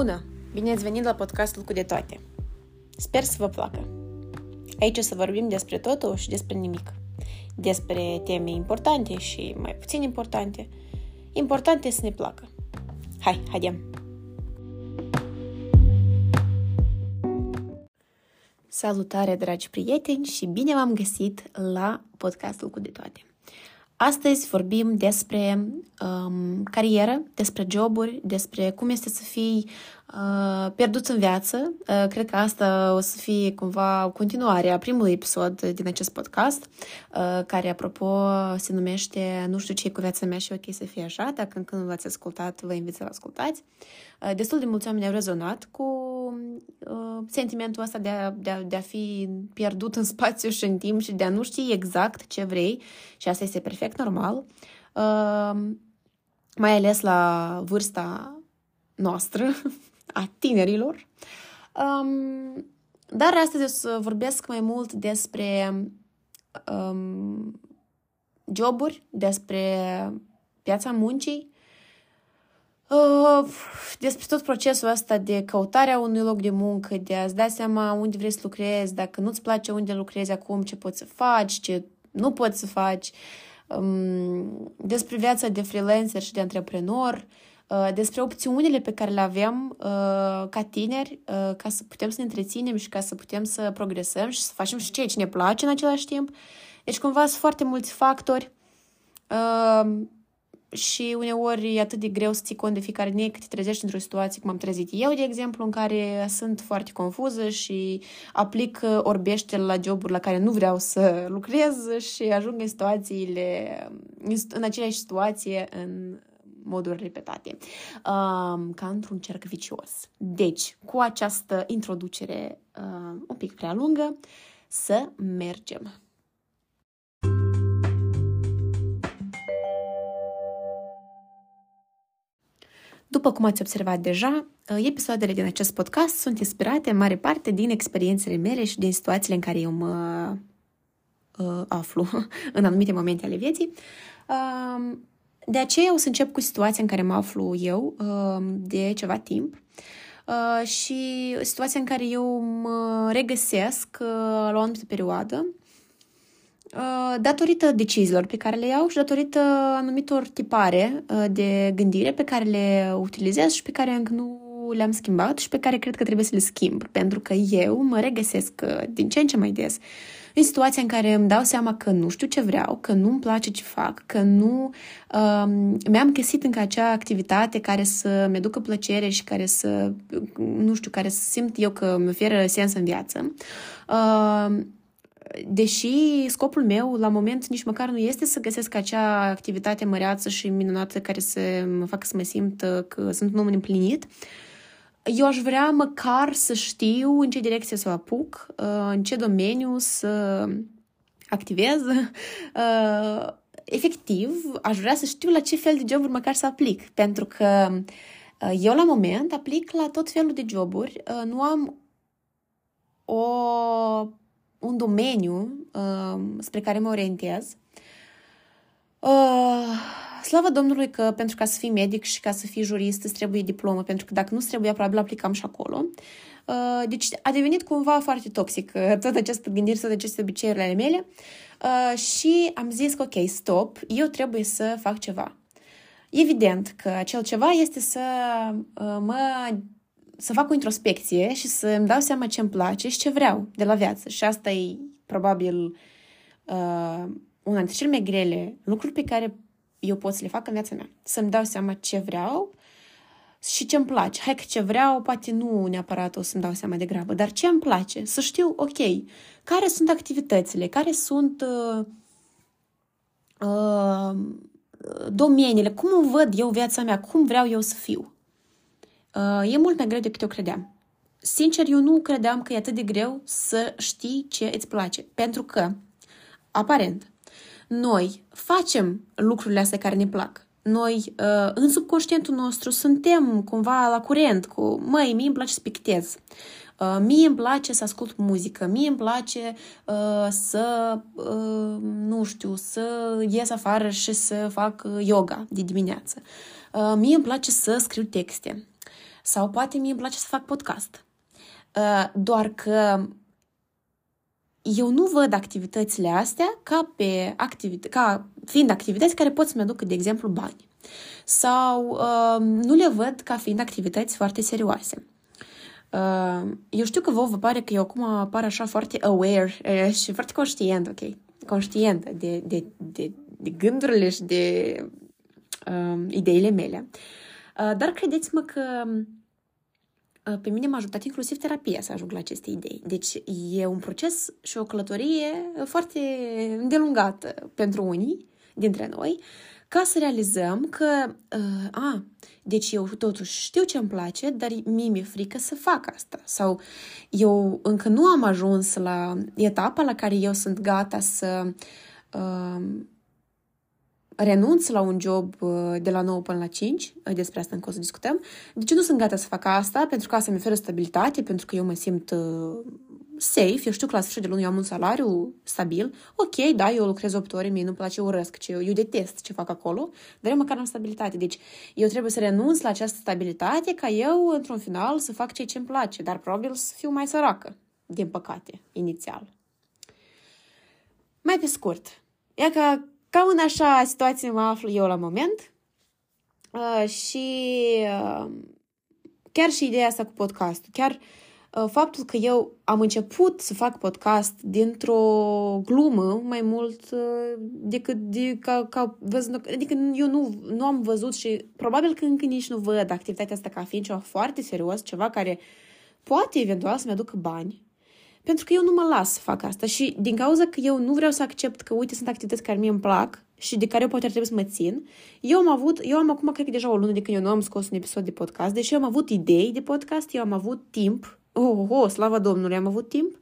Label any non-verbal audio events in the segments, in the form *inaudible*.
Bună! Bine ați venit la podcastul cu de toate! Sper să vă placă! Aici o să vorbim despre totul și despre nimic. Despre teme importante și mai puțin importante. Importante să ne placă. Hai, haidem! Salutare, dragi prieteni, și bine v-am găsit la podcastul cu de toate. Astăzi vorbim despre um, carieră, despre joburi, despre cum este să fii uh, pierdut în viață. Uh, cred că asta o să fie cumva continuarea primului episod din acest podcast, uh, care, apropo, se numește Nu știu ce e cu viața mea și ok să fie așa. Dacă încă nu l-ați ascultat, vă invit să-l ascultați. Uh, destul de mulți oameni au rezonat cu uh, sentimentul ăsta de a, de, a, de a fi pierdut în spațiu și în timp și de a nu ști exact ce vrei și asta este perfect normal. Uh, mai ales la vârsta noastră, *laughs* a tinerilor. Um, dar astăzi o să vorbesc mai mult despre um, joburi, despre piața muncii, uh, despre tot procesul ăsta de căutarea unui loc de muncă, de a-ți da seama unde vrei să lucrezi, dacă nu-ți place unde lucrezi acum, ce poți să faci, ce nu poți să faci, um, despre viața de freelancer și de antreprenor, uh, despre opțiunile pe care le avem uh, ca tineri uh, ca să putem să ne întreținem și ca să putem să progresăm și să facem și ceea ce ne place în același timp. Deci, cumva, sunt foarte mulți factori uh, și uneori e atât de greu să ții cont de fiecare dată că te trezești într-o situație cum am trezit eu, de exemplu, în care sunt foarte confuză și aplic orbește la joburi la care nu vreau să lucrez și ajung în situațiile, în aceleași situație, în moduri repetate, um, ca într-un cerc vicios. Deci, cu această introducere uh, un pic prea lungă, să mergem. După cum ați observat deja, uh, episoadele din acest podcast sunt inspirate în mare parte din experiențele mele și din situațiile în care eu mă uh, aflu *laughs* în anumite momente ale vieții. Uh, de aceea o să încep cu situația în care mă aflu eu uh, de ceva timp. Uh, și situația în care eu mă regăsesc uh, la o anumită perioadă Uh, datorită deciziilor pe care le iau și datorită anumitor tipare uh, de gândire pe care le utilizez și pe care încă nu le-am schimbat și pe care cred că trebuie să le schimb, pentru că eu mă regăsesc uh, din ce în ce mai des în situația în care îmi dau seama că nu știu ce vreau, că nu-mi place ce fac, că nu um, mi-am găsit încă acea activitate care să-mi aducă plăcere și care să, nu știu, care să simt eu că mi oferă sens în viață. Uh, deși scopul meu la moment nici măcar nu este să găsesc acea activitate măreață și minunată care să mă facă să mă simt uh, că sunt un om împlinit, eu aș vrea măcar să știu în ce direcție să o apuc, uh, în ce domeniu să activez. *laughs* Uh, efectiv, aș vrea să știu la ce fel de joburi măcar să aplic, pentru că eu la moment aplic la tot felul de joburi, nu am o un domeniu uh, spre care mă orientez. Uh, slavă Domnului că pentru ca să fii medic și ca să fii jurist îți trebuie diplomă, pentru că dacă nu îți trebuia, probabil aplicam și acolo. Uh, deci a devenit cumva foarte toxic uh, tot acest gândiri, toate aceste obiceiuri ale mele uh, și am zis că ok, stop, eu trebuie să fac ceva. Evident că acel ceva este să uh, mă să fac o introspecție și să îmi dau seama ce îmi place și ce vreau de la viață. Și asta e probabil uh, una dintre cele mai grele lucruri pe care eu pot să le fac în viața mea. Să-mi dau seama ce vreau și ce îmi place. Hai că ce vreau, poate nu neapărat o să-mi dau seama de grabă, dar ce îmi place. Să știu, ok, care sunt activitățile, care sunt uh, uh, domeniile, cum îmi văd eu viața mea, cum vreau eu să fiu. Uh, e mult mai greu decât eu credeam. Sincer, eu nu credeam că e atât de greu să știi ce îți place. Pentru că, aparent, noi facem lucrurile astea care ne plac. Noi, uh, în subconștientul nostru, suntem cumva la curent cu, măi, mie îmi place să pictez, uh, mie îmi place să ascult muzică, mie îmi place să, nu știu, să ies afară și să fac yoga de dimineață. Mie îmi place să scriu texte Sau poate mie îmi place să fac podcast. Uh, doar că eu nu văd activitățile astea ca, pe activit- ca fiind activități care pot să-mi aducă, de exemplu, bani. Sau uh, nu le văd ca fiind activități foarte serioase. Uh, eu știu că vouă vă pare că eu acum apar așa foarte aware uh, și foarte conștient, ok? Conștientă de, de, de, de gândurile și de uh, ideile mele. Uh, dar credeți-mă că uh, pe mine m-a ajutat inclusiv terapia să ajung la aceste idei. Deci e un proces și o călătorie foarte îndelungată pentru unii dintre noi, ca să realizăm că, uh, a, deci eu totuși știu ce îmi place, dar mie mi-e frică să fac asta. Sau eu încă nu am ajuns la etapa la care eu sunt gata să uh, renunț la un job uh, de la 9 până la 5, uh, despre asta încă o să discutăm. Deci nu sunt gata să fac asta, pentru că asta mi oferă stabilitate, pentru că eu mă simt uh, safe, eu știu că la sfârșit de lună eu am un salariu stabil, ok, da, eu lucrez 8 ore, mie nu-mi place, urăsc, ce, eu, eu detest ce fac acolo, dar eu măcar am stabilitate. Deci eu trebuie să renunț la această stabilitate ca eu, într-un final, să fac ceea ce îmi place, dar probabil să fiu mai săracă, din păcate, inițial. Mai pe scurt, e ca, ca în așa situație mă aflu eu la moment. Uh, și uh, chiar și ideea asta cu podcastul, chiar uh, Uh, faptul că eu am început să fac podcast dintr-o glumă mai mult uh, decât de, ca, ca văzut, adică eu nu, nu am văzut și probabil că încă nici nu văd activitatea asta ca fiind ceva foarte serios, ceva care poate eventual să-mi aducă bani, pentru că eu nu mă las să fac asta și din cauza că eu nu vreau să accept că, uite, sunt activități care mie îmi plac și de care eu poate ar trebui să mă țin, eu am avut, eu am acum, cred că deja o lună de când eu nu am scos un episod de podcast, deși eu am avut idei de podcast, eu am avut timp oh, oh, oh, slavă Domnului, am avut timp,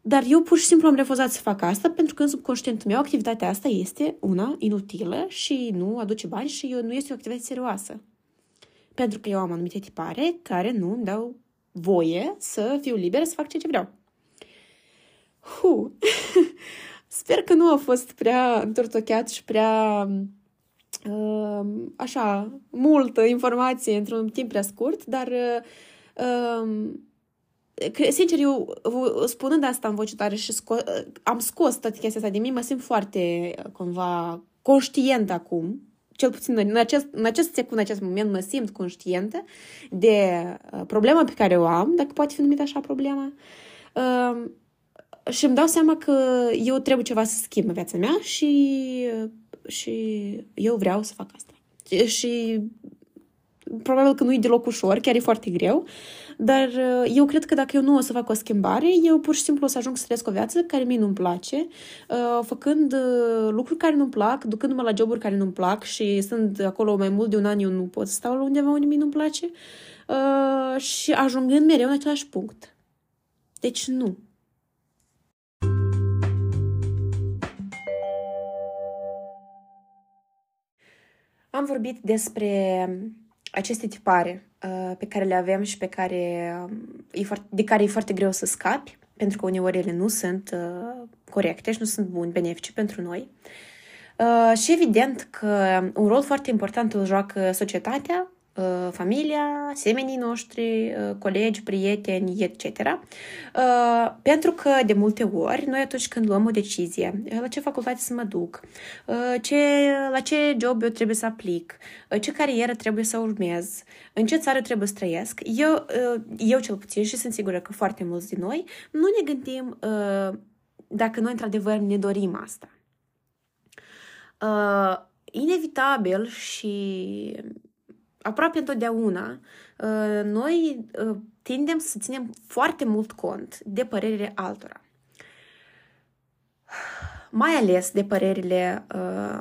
dar eu pur și simplu am refuzat să fac asta pentru că în subconștientul meu activitatea asta este una inutilă și nu aduce bani și eu, nu este o activitate serioasă. Pentru că eu am anumite tipare care nu îmi dau voie să fiu liberă să fac ceea ce vreau. Hu. *laughs* Sper că nu a fost prea întortocheat și prea uh, așa multă informație într-un timp prea scurt, dar uh, sincer, eu spunând asta în voce tare și sco- am scos toată chestia asta de mine, mă simt foarte cumva conștient acum, cel puțin în acest, în acest secund, în acest moment, mă simt conștientă de uh, problema pe care o am, dacă poate fi numită așa problema. Uh, și îmi dau seama că eu trebuie ceva să schimb în viața mea și, și eu vreau să fac asta. Și probabil că nu e deloc ușor, chiar e foarte greu, dar uh, eu cred că dacă eu nu o să fac o schimbare, eu pur și simplu o să ajung să trăiesc o viață care mie nu-mi place, uh, făcând uh, lucruri care nu-mi plac, ducându-mă la joburi care nu-mi plac și sunt acolo mai mult de un an, eu nu pot să stau la undeva unde mie nu-mi place și ajungând mereu în același punct. Deci nu. Am vorbit despre aceste tipare uh, pe care le avem și pe care, um, e foarte, de care e foarte greu să scapi, pentru că uneori ele nu sunt uh, corecte și nu sunt buni, benefice pentru noi. Uh, și evident că un rol foarte important îl joacă societatea, Uh, familia, semenii noștri, uh, colegi, prieteni, etc. Uh, pentru că de multe ori, noi atunci când luăm o decizie, la ce facultate să mă duc, ce, la ce job eu trebuie să aplic, ce carieră trebuie să urmez, în ce țară trebuie să trăiesc, eu, eu cel puțin și sunt sigură că foarte mulți din noi, nu ne gândim dacă noi într-adevăr ne dorim asta. Inevitabil și aproape întotdeauna, uh, noi uh, tindem să ținem foarte mult cont de părerile altora. Mai ales de părerile uh,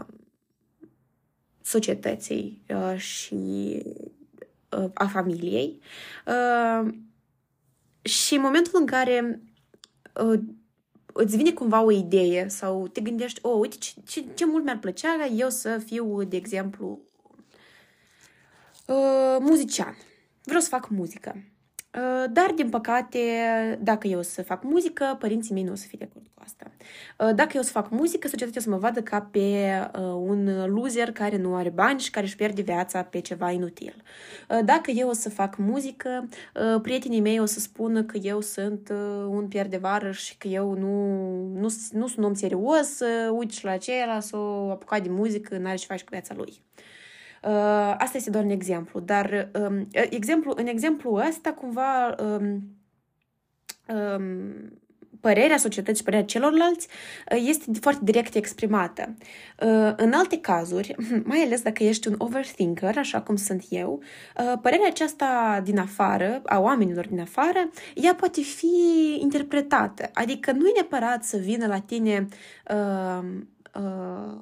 societății și a familiei. Și în momentul în care îți vine cumva o idee sau te gândești, oh, uite ce, ce, ce mult mi-ar plăcea eu să fiu, de exemplu, uh, muzician. Vreau să fac muzică. Uh, dar, din păcate, dacă eu o să fac muzică, părinții mei nu o să fie de acord cu asta. Uh, dacă eu o să fac muzică, societatea o să mă vadă ca pe uh, un loser care nu are bani și care își pierde viața pe ceva inutil. Dacă eu o să fac muzică, prietenii mei o să spună că eu sunt un pierdevarăș și că eu nu, nu, nu sunt om serios, uite și la aceea, s-o apucat de muzică, n-are ce face cu viața lui. Uh, asta este doar un exemplu, dar um, exemplu, în exemplu ăsta cumva um, um, părerea societății și părerea celorlalți este foarte direct exprimată. În alte cazuri, *laughs* mai ales dacă ești un overthinker, așa cum sunt eu, părerea aceasta din afară, a oamenilor din afară, ea poate fi interpretată. Adică nu e neapărat să vină la tine uh, uh,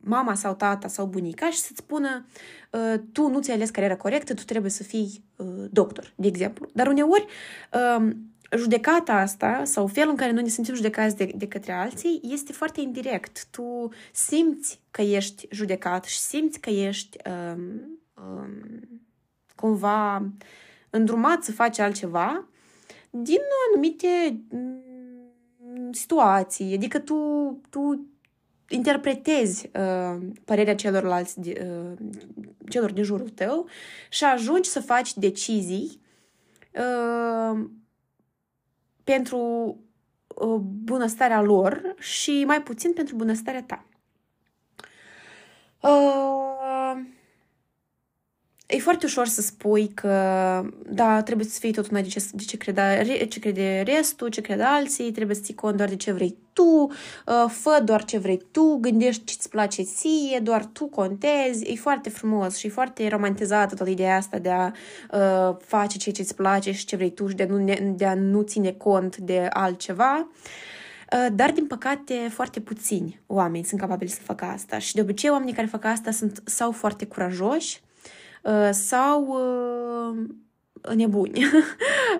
mama sau tata sau bunica și să-ți spună uh, tu nu ți-ai ales cariera corectă, tu trebuie să fii uh, doctor, de exemplu. Dar uneori uh, judecata asta sau felul în care noi ne simțim judecați de, de către alții este foarte indirect. Tu simți că ești judecat și simți că ești um, um, cumva îndrumat să faci altceva din anumite mm, situații. Adică tu, tu interpretezi uh, părerea celorlalți, uh, celor din jurul tău și ajungi să faci decizii uh, pentru uh, bunăstarea lor și mai puțin pentru bunăstarea ta. Uh, E foarte ușor să spui că, da, trebuie să fii tot una de ce, de ce, crede, ce crede restul, ce crede alții, trebuie să ții cont doar de ce vrei tu, uh, fă doar ce vrei tu, gândești ce îți place ție, doar tu contezi. E foarte frumos și foarte romantizată toată ideea asta de a uh, face ceea ce îți place și ce vrei tu și de a nu, de a nu ține cont de altceva. Uh, dar, din păcate, foarte puțini oameni sunt capabili să facă asta și de obicei oamenii care fac asta sunt sau foarte curajoși Uh, sau uh, nebuni.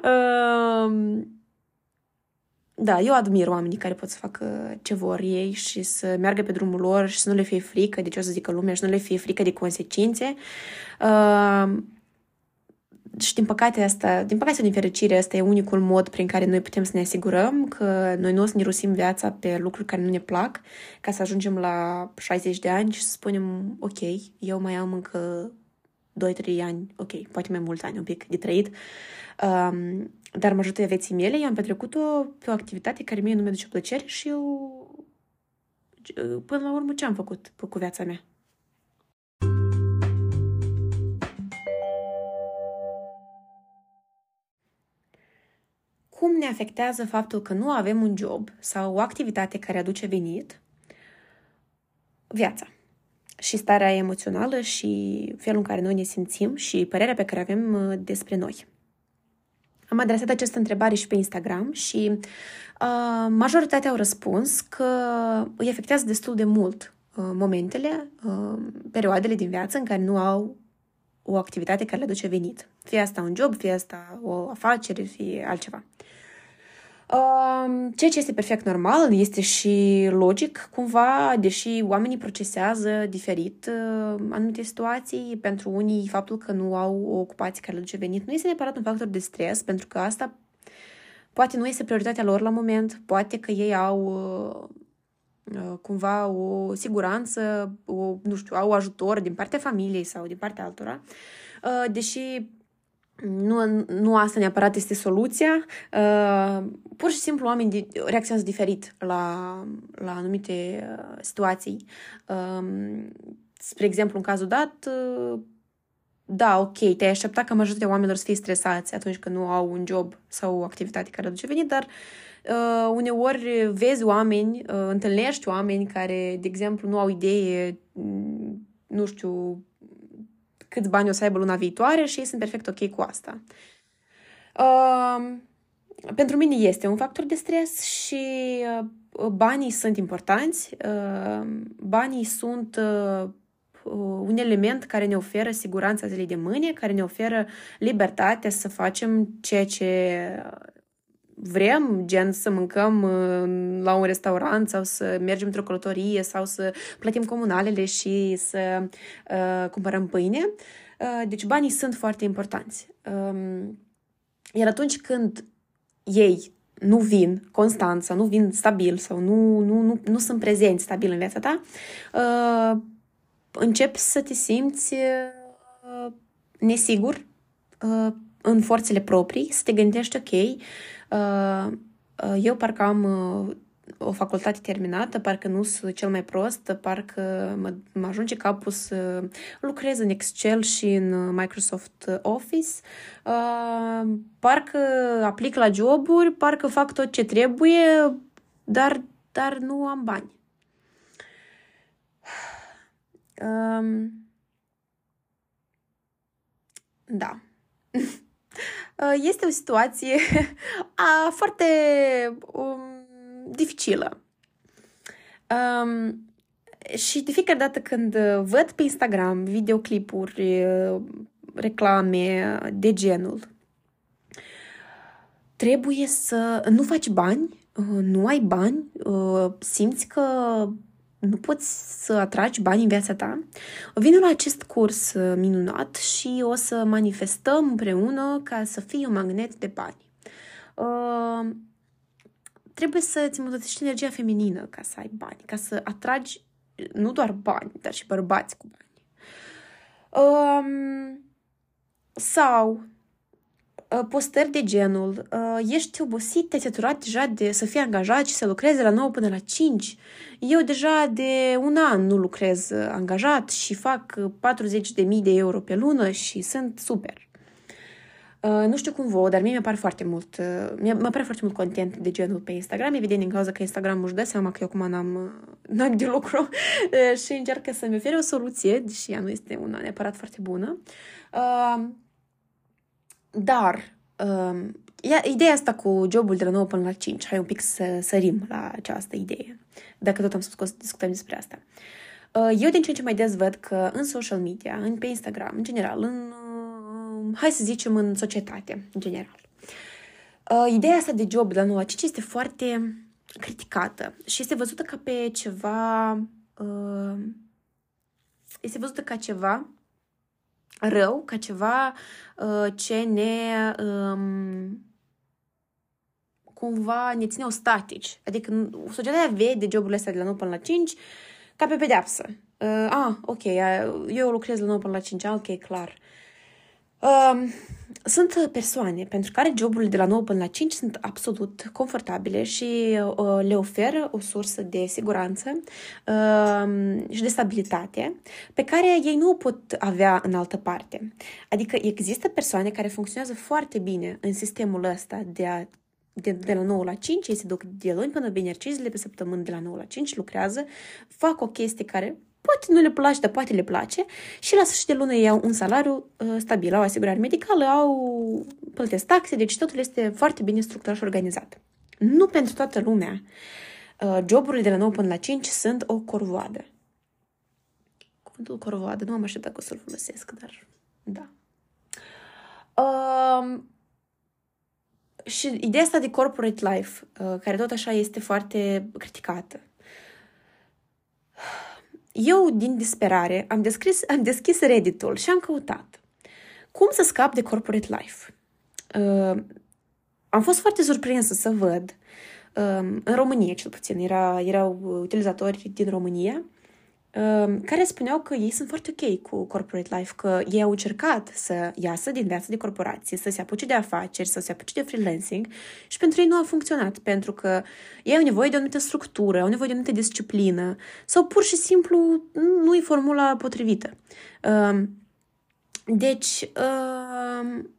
Um, da, eu admir oamenii care pot să facă ce vor ei și să meargă pe drumul lor și să nu le fie frică de ce o să zică lumea și nu le fie frică de consecințe. Uh, și din păcate asta, din păcate din fericire, asta e unicul mod prin care noi putem să ne asigurăm că noi nu o să ne rusim viața pe lucruri care nu ne plac, ca să ajungem la 60 de ani și să spunem, ok, eu mai am încă 2-3 ani, ok, poate mai mulți ani un pic de trăit, um, dar majoritatea vieții mele i-am petrecut-o pe o activitate care mie nu mi-aduce plăcere și eu, până la urmă, ce am făcut cu viața mea? Cum ne afectează faptul că nu avem un job sau o activitate care aduce venit? Viața și starea emoțională și felul în care noi ne simțim și părerea pe care avem uh, despre noi. Am adresat această întrebare și pe Instagram și uh, majoritatea au răspuns că îi afectează destul de mult uh, momentele, uh, perioadele din viață în care nu au o activitate care le aduce venit. Fie asta un job, fie asta o afacere, fie altceva. Ceea ce este perfect normal, este și logic cumva, deși oamenii procesează diferit uh, anumite situații. Pentru unii, faptul că nu au o ocupație care le duce venit nu este neapărat un factor de stres, pentru că asta poate nu este prioritatea lor la moment, poate că ei au uh, uh, cumva o siguranță, o, nu știu, au ajutor din partea familiei sau din partea altora, deși nu, nu asta neapărat este soluția. Uh, pur și simplu oamenii reacționează diferit la, la anumite uh, situații. Uh, spre exemplu, în cazul dat, uh, da, ok, te-ai aștepta ca majoritatea oamenilor să fie stresați atunci când nu au un job sau o activitate care aduce venit, dar uh, uneori vezi oameni, uh, întâlnești oameni care, de exemplu, nu au idee, mm, nu știu, câți bani o să aibă luna viitoare și ei sunt perfect ok cu asta. Uh, pentru mine este un factor de stres și uh, banii sunt importanți. Uh, banii sunt uh, un element care ne oferă siguranța zilei de mâine, care ne oferă libertatea să facem ceea ce vrem, gen să mâncăm uh, la un restaurant sau să mergem într-o călătorie sau să plătim comunalele și să uh, cumpărăm pâine. Uh, deci banii sunt foarte importanți. Um, Iar atunci când ei nu vin constant sau nu vin stabil sau nu, nu, nu, nu sunt prezenți stabil în viața ta, uh, începi să te simți uh, nesigur uh, în forțele proprii, să te gândești, ok, uh, uh eu parcă am uh, o facultate terminată, parcă nu sunt cel mai prost, parcă mă, mă ajunge capul să lucrez în Excel și în Microsoft Office, uh, parcă aplic la joburi, parcă fac tot ce trebuie, dar, dar nu am bani. *sighs* Um, da. *laughs* Este o situație *laughs* a, foarte um, dificilă. Um, și de fiecare dată când văd pe Instagram videoclipuri, reclame de genul, trebuie să nu faci bani, nu ai bani, simți că nu poți să atragi bani în viața ta, vin la acest curs minunat și o să manifestăm împreună ca să fii un magnet de bani trebuie să-ți îmbunătățești energia feminină ca să ai bani, ca să atragi nu doar bani, dar și bărbați cu bani. Um, sau uh, postări de genul, uh, ești obosit, te-ai săturat deja de să fii angajat și să lucrezi de la 9 până la 5. Eu deja de un an nu lucrez uh, angajat și fac 40.000 de euro pe lună și sunt super. Uh, nu știu cum vă, dar mie mi pare foarte mult, uh, mă pare foarte mult content de genul pe Instagram, evident din cauza că Instagram își dă seama că eu acum n-am, uh, n-am de lucru uh, *laughs* și încearcă să-mi ofere o soluție, deși ea nu este una neapărat foarte bună. Uh, dar, uh, ia, ideea asta cu jobul de la 9 până la 5, hai un pic să sărim la această idee, dacă tot am spus că discutăm despre asta. Uh, eu din ce în ce mai des văd că în social media, în, pe Instagram, în general, în hai să zicem, în societate, în general. Uh, ideea asta de job la noua cici este foarte criticată și este văzută ca pe ceva uh, este văzută ca ceva rău, ca ceva uh, ce ne um, cumva ne ține statici. Adică societatea vede joburile astea de la 9 până la 5 ca pe pedeapsă. Uh, ah, ok, eu lucrez la 9 până la 5, ah, ok, clar. Uh, sunt persoane pentru care joburile de la 9 până la 5 sunt absolut confortabile și uh, le oferă o sursă de siguranță uh, și de stabilitate pe care ei nu o pot avea în altă parte. Adică există persoane care funcționează foarte bine în sistemul ăsta de a de, de la 9 la 5, ei se duc de luni până vineri, 5 zile pe săptămână de la 9 la 5, lucrează, fac o chestie care Poate nu le place, dar poate le place și la sfârșit de lună iau un salariu uh, stabil, au asigurare medicală, au plătesc taxe, deci totul este foarte bine structurat și organizat. Nu pentru toată lumea. Uh, joburile de la 9 până la 5 sunt o corvoadă. Cuvântul corvoadă, nu am așteptat că o să-l folosesc, dar da. Uh, și ideea asta de corporate life, uh, care tot așa este foarte criticată, eu, din disperare, am, descris, am deschis Reddit-ul și am căutat cum să scap de corporate life. Uh, am fost foarte surprinsă să văd, uh, în România cel puțin, era, erau utilizatori din România Ehm, care spuneau că ei sunt foarte ok cu corporate life, că ei au încercat să iasă din viața de corporație, să se apuce de afaceri, să se apuce de freelancing și pentru ei nu a funcționat, pentru că ei au nevoie de o anumită structură, au nevoie de o anumită disciplină sau pur și simplu nu e formula potrivită. Ehm, deci, ehm,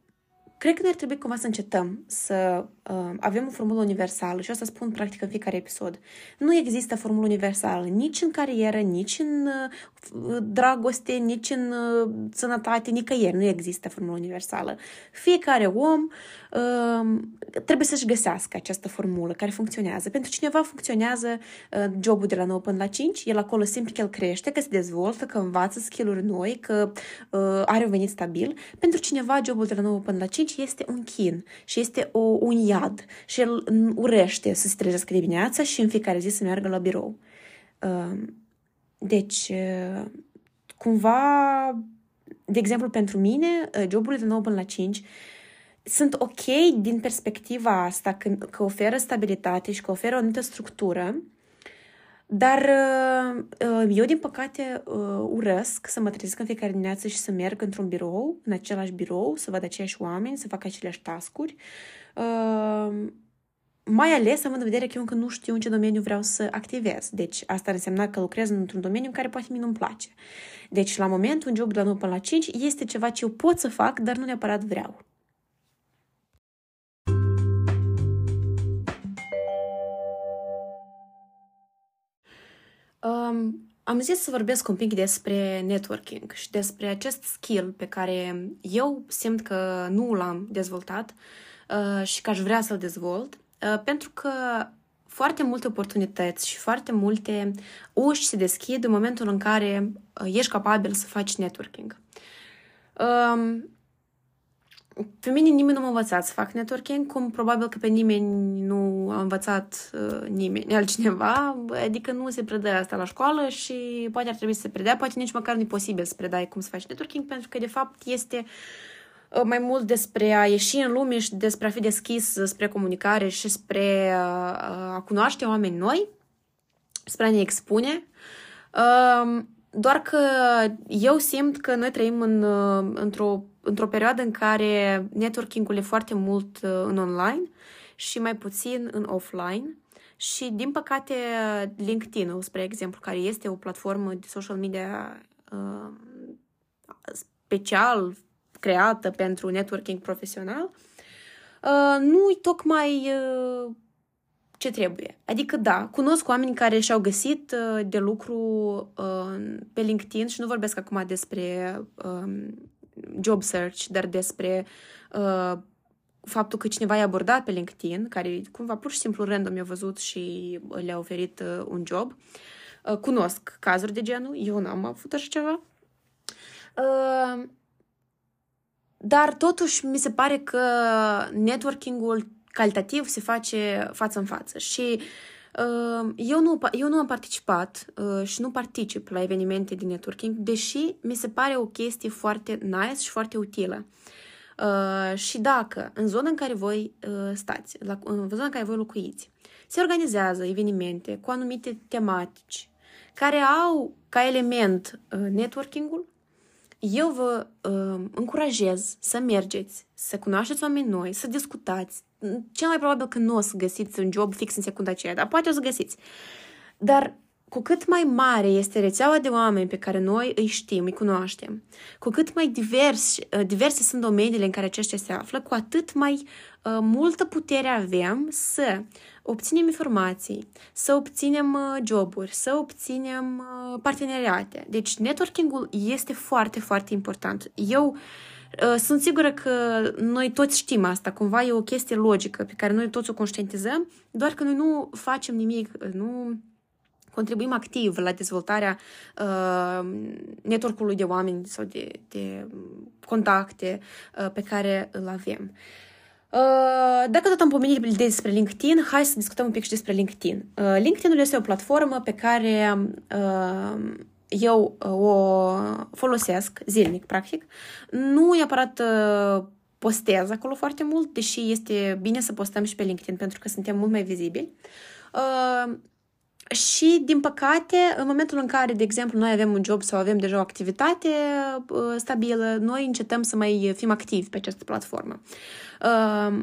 Cred că ne ar trebui cumva să încetăm să uh, avem o formulă universală și asta spun practic în fiecare episod. Nu există formulă universală nici în carieră, nici în uh, dragoste, nici în uh, sănătate, nicăieri. Nu există formulă universală. Fiecare om uh, trebuie să-și găsească această formulă care funcționează. Pentru cineva funcționează uh, jobul de la 9 până la 5, el acolo simt că el crește, că se dezvoltă, că învață skill-uri noi, că uh, are un venit stabil. Pentru cineva jobul de la 9 până la 5 atunci este un chin și este o, un iad și el urește să se trezească dimineața și în fiecare zi să meargă la birou. Um, deci, uh, cumva, de exemplu, pentru mine, uh, joburile de 9 până la 5 sunt ok din perspectiva asta că, că oferă stabilitate și că oferă o anumită structură, dar uh, uh, eu, din păcate, uh, urăsc să mă trezesc în fiecare dimineață și să merg într-un birou, în același birou, să văd aceiași oameni, să fac aceleași tascuri. Mai ales având în vedere că eu încă nu știu în ce domeniu vreau să activez. Deci asta ar însemna că lucrez într-un domeniu în care poate mie nu-mi place. Deci la moment un job de la 9 până la 5 este ceva ce eu pot să fac, dar nu neapărat vreau. Um, am zis să vorbesc un pic despre networking și despre acest skill pe care eu simt că nu l-am dezvoltat uh, și că aș vrea să-l dezvolt, uh, pentru că foarte multe oportunități și foarte multe uși se deschid în momentul în care uh, ești capabil să faci networking. Um, pe mine nimeni nu m-a învățat să fac networking, cum probabil că pe nimeni nu a învățat uh, nimeni *laughs* altcineva, adică nu se predă asta la școală și poate ar trebui să se predea, poate nici măcar nu e posibil să predai cum să faci networking, pentru că de fapt este uh, mai mult despre a ieși în lume și despre a fi deschis spre comunicare și spre uh, a cunoaște oameni noi, spre a ne expune. Uh, doar că eu simt că noi trăim în, uh, într-o într-o perioadă în care networking-ul e foarte mult uh, în online și mai puțin în offline. Și, din păcate, LinkedIn-ul, spre exemplu, care este o platformă de social media uh, special creată pentru networking profesional, uh, nu i tocmai uh, ce trebuie. Adică, da, cunosc oameni care și-au găsit uh, de lucru uh, pe LinkedIn și nu vorbesc acum despre uh, job search, dar despre uh, faptul că cineva i-a abordat pe LinkedIn, care cumva pur și simplu random i-a văzut și le-a oferit uh, un job. Uh, cunosc cazuri de genul, eu n-am avut așa ceva. Uh, dar totuși mi se pare că networking-ul calitativ se face față în față și uh, eu nu, eu nu am participat uh, și nu particip la evenimente de networking, deși mi se pare o chestie foarte nice și foarte utilă. Uh, și dacă în zona în care voi stați, la, în zona în care voi locuiți, se organizează evenimente cu anumite tematici care au ca element networking-ul, eu vă uh, încurajez să mergeți, să cunoașteți oameni noi, să discutați. Cel mai probabil că nu o să găsiți un job fix în secunda aceea, dar poate o să găsiți. Dar cu cât mai mare este rețeaua de oameni pe care noi îi știm, îi cunoaștem, cu cât mai divers, uh, diverse sunt domeniile în care aceștia se află, cu atât mai uh, multă putere avem să obținem informații, să obținem uh, joburi, să obținem uh, parteneriate. Deci networking-ul este foarte, foarte important. Eu uh, sunt sigură că noi toți știm asta, cumva e o chestie logică pe care noi toți o conștientizăm, doar că noi nu facem nimic, nu contribuim activ la dezvoltarea uh, network-ului de oameni sau de, de contacte uh, pe care îl avem. Uh, Uh, dacă tot am pomenit despre LinkedIn, hai să discutăm un pic și despre LinkedIn. Uh, LinkedIn-ul este o platformă pe care uh, eu o folosesc zilnic, practic. Nu neapărat postez acolo foarte mult, deși este bine să postăm și pe LinkedIn pentru că suntem mult mai vizibili. Și, din păcate, în momentul în care, de exemplu, noi avem un job sau avem deja o activitate uh, stabilă, noi încetăm să mai fim activi pe această platformă. Uh,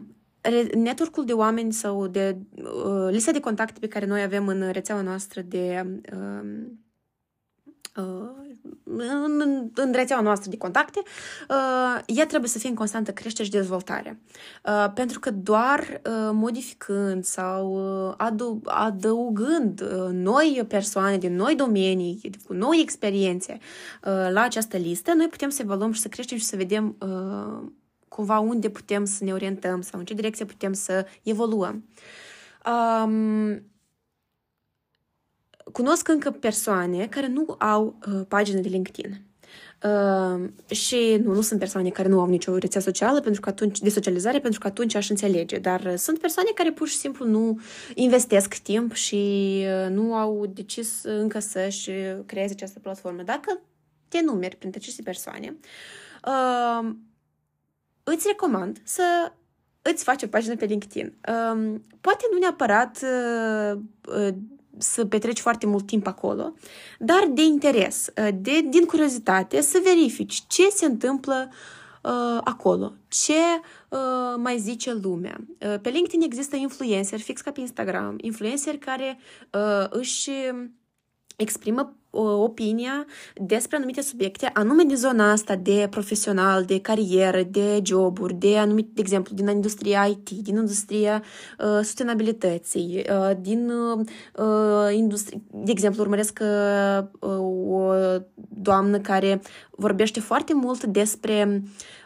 network-ul de oameni sau de uh, lista de contacte pe care noi avem în rețeaua noastră de uh, Uh, în, în rețeaua noastră de contacte, uh, ea trebuie să fie în constantă creștere și dezvoltare. Uh, pentru că doar modificând sau adăugând noi persoane din noi domenii, cu noi experiențe la această listă, noi putem să evaluăm și să creștem și să vedem cumva unde putem să ne orientăm sau în ce direcție putem să evoluăm. Um, cunosc încă persoane care nu au uh, pagină de LinkedIn. Uh, și nu, nu sunt persoane care nu au nicio rețea socială pentru că atunci, de socializare pentru că atunci aș înțelege, dar uh, sunt persoane care pur și simplu nu investesc timp și uh, nu au decis încă să-și creeze această platformă. Dacă te numeri printre aceste persoane, uh, îți recomand să îți faci o pagină pe LinkedIn. Um, poate nu neapărat uh, uh, să petreci foarte mult timp acolo, dar de interes, uh, de, din curiozitate, să verifici ce se întâmplă uh, acolo, ce uh, mai zice lumea. Uh, pe LinkedIn există influencer, fix ca pe Instagram, influencer care uh, își exprimă opinia despre anumite subiecte, anume de zona asta de profesional, de carieră, de joburi, de anumite, de exemplu, din industria IT, din industria uh, sustenabilității, uh, din uh, industrie, de exemplu, urmăresc uh, o doamnă care vorbește foarte mult despre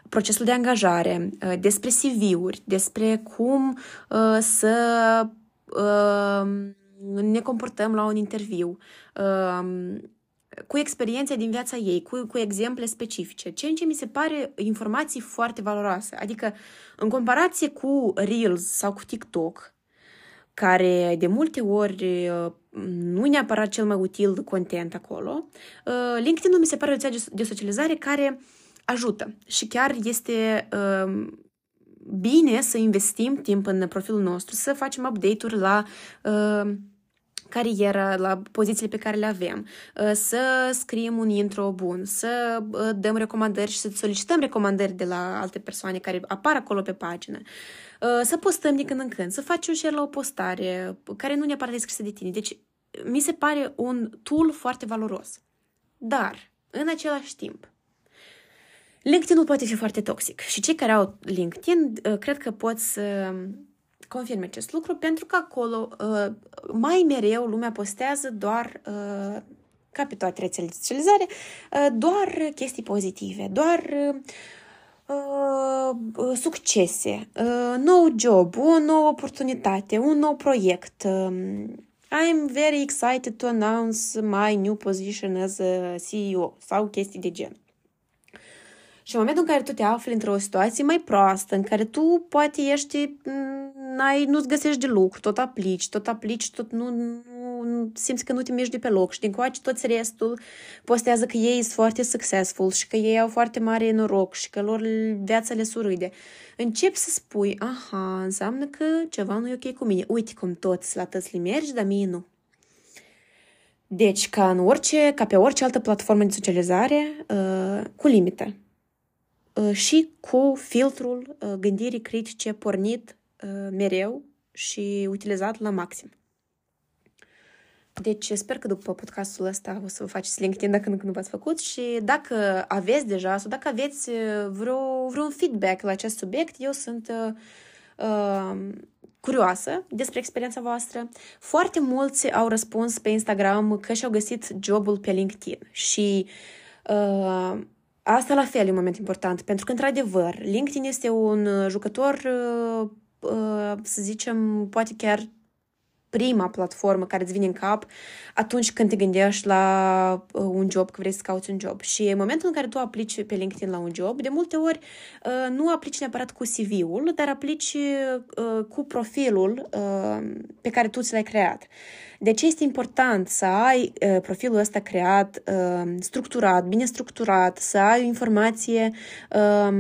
procesul de angajare, uh, despre CV-uri, despre cum uh, să uh, ne comportăm la un interviu, um, cu experiențe din viața ei, cu, cu exemple specifice, ceea ce mi se pare informații foarte valoroase. Adică, în comparație cu Reels sau cu TikTok, care de multe ori uh, nu neapărat cel mai util content acolo, uh, LinkedIn mi se pare o rețea de socializare care ajută și chiar este um, bine să investim timp în profilul nostru, să facem update-uri la uh, carieră, la pozițiile pe care le avem, uh, să scriem un intro bun, să uh, dăm recomandări și să solicităm recomandări de la alte persoane care apar acolo pe pagină, uh, să postăm din când în când, să faci un share la o postare care nu neapărat e scrisă de tine. Deci, mi se pare un tool foarte valoros. Dar, în același timp, LinkedIn-ul poate fi foarte toxic și cei care au LinkedIn cred că pot să confirme acest lucru pentru că acolo uh, mai mereu lumea postează doar uh, ca pe toate rețelele de socializare, uh, doar chestii pozitive, doar uh, succese, uh, nou job, o nouă oportunitate, un nou proiect. Uh, I'm very excited to announce my new position as a CEO sau chestii de gen. Și în momentul în care tu te afli într-o situație mai proastă, în care tu poate ești, n-ai, nu-ți găsești de lucru, tot aplici, tot aplici, tot nu, nu simți că nu te mergi de pe loc și din coace toți restul postează că ei sunt foarte successful și că ei au foarte mare noroc și că lor viața le surâde. Încep să spui, aha, înseamnă că ceva nu e ok cu mine. Uite cum toți la tăți le mergi, dar mie nu. Deci, ca în orice, ca pe orice altă platformă de socializare, uh, cu limită. Uh, și cu filtrul uh, gândirii critice pornit uh, mereu și utilizat la maxim. Deci sper că după podcastul ăsta o să vă faceți LinkedIn dacă încă nu v-ați făcut și dacă aveți deja sau dacă aveți vreo, vreun feedback la acest subiect, eu sunt uh, curioasă despre experiența voastră. Foarte mulți au răspuns pe Instagram că și-au găsit jobul pe LinkedIn și uh, Asta la fel e un moment important, pentru că, într-adevăr, LinkedIn este un uh, jucător, uh, uh, să zicem, poate chiar prima platformă care îți vine în cap atunci când te gândești la un job, că vrei să cauți un job. Și în momentul în care tu aplici pe LinkedIn la un job, de multe ori nu aplici neapărat cu CV-ul, dar aplici cu profilul pe care tu ți l-ai creat. De ce este important să ai uh, profilul ăsta creat, uh, structurat, bine structurat, să ai o informație uh,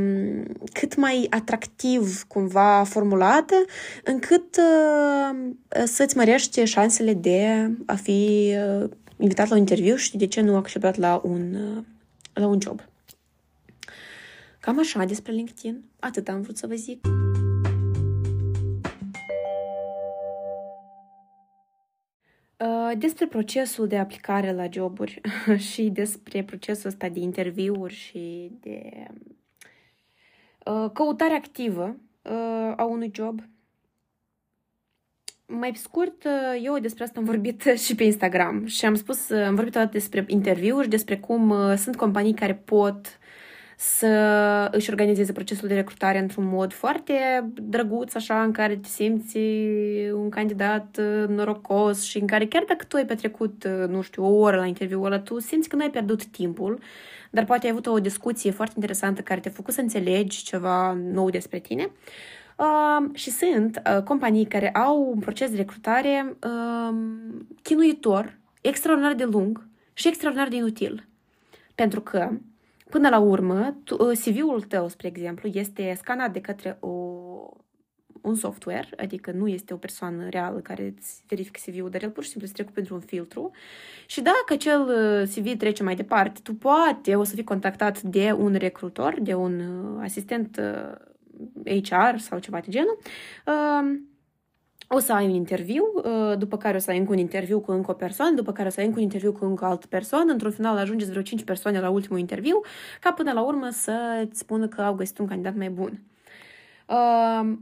cât mai atractiv cumva formulată, încât uh, să-ți mărești șansele de a fi uh, invitat la un interviu și de ce nu acceptat la un, uh, la un job. Cam așa despre LinkedIn. Atât am vrut să vă zic. Despre procesul de aplicare la joburi *laughs* și despre procesul ăsta de interviuri și de uh, căutare activă uh, a unui job. Mai scurt, eu despre asta am vorbit *laughs* și pe Instagram și am spus, am vorbit odată despre interviuri, despre cum sunt companii care pot să își organizeze procesul de recrutare într-un mod foarte drăguț, așa, în care te simți un candidat uh, norocos și în care chiar dacă tu ai petrecut, uh, nu știu, o oră la interviul ăla, tu simți că nu ai pierdut timpul, dar poate ai avut o discuție foarte interesantă care te-a făcut să înțelegi ceva nou despre tine. Uh, și sunt uh, companii care au un proces de recrutare uh, chinuitor, extraordinar de lung și extraordinar de inutil. Pentru că până la urmă, tu, CV-ul tău, spre exemplu, este scanat de către o, un software, adică nu este o persoană reală care îți verifică CV-ul, dar el pur și simplu se trecut pentru un filtru. Și dacă acel CV trece mai departe, tu poate o să fii contactat de un recrutor, de un asistent HR sau ceva de genul, o să ai un interviu, uh, după care o să ai încă un interviu cu încă o persoană, după care o să ai încă un interviu cu încă o altă persoană, într-un final ajungeți vreo 5 persoane la ultimul interviu, ca până la urmă să-ți spună că au găsit un candidat mai bun. Uh,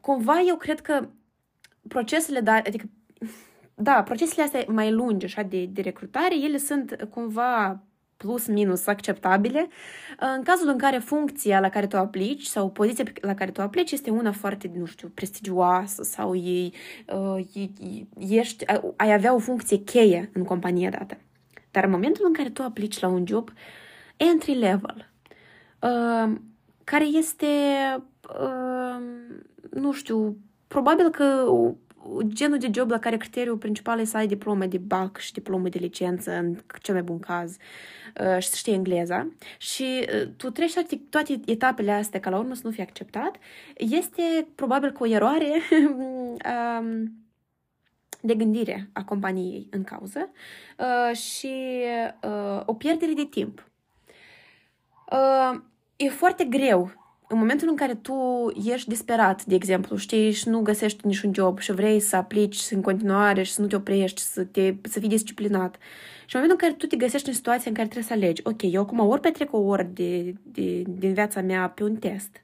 cumva eu cred că procesele, da, adică, da, procesele astea mai lungi, așa, de, de recrutare, ele sunt cumva plus-minus acceptabile, în cazul în care funcția la care tu aplici sau poziția la care tu aplici este una foarte, nu știu, prestigioasă sau ei, uh, ești, ai avea o funcție cheie în compania dată. Dar în momentul în care tu aplici la un job entry level, uh, care este, uh, nu știu, probabil că genul de job la care criteriul principal e să ai diplome de BAC și diplome de licență, în cel mai bun caz, uh, și să știi engleza și uh, tu treci toate, toate etapele astea ca la urmă să nu fie acceptat, este probabil că o eroare *laughs* um, de gândire a companiei în cauză uh, și o pierdere de timp. E foarte greu în momentul în care tu ești disperat, de exemplu, știi, și nu găsești niciun job și vrei să aplici în continuare și să nu te oprești, să, te, să fii disciplinat. Și în momentul în care tu te găsești în situația în care trebuie să alegi, ok, eu acum ori petrec o oră de, de, din viața mea pe un test,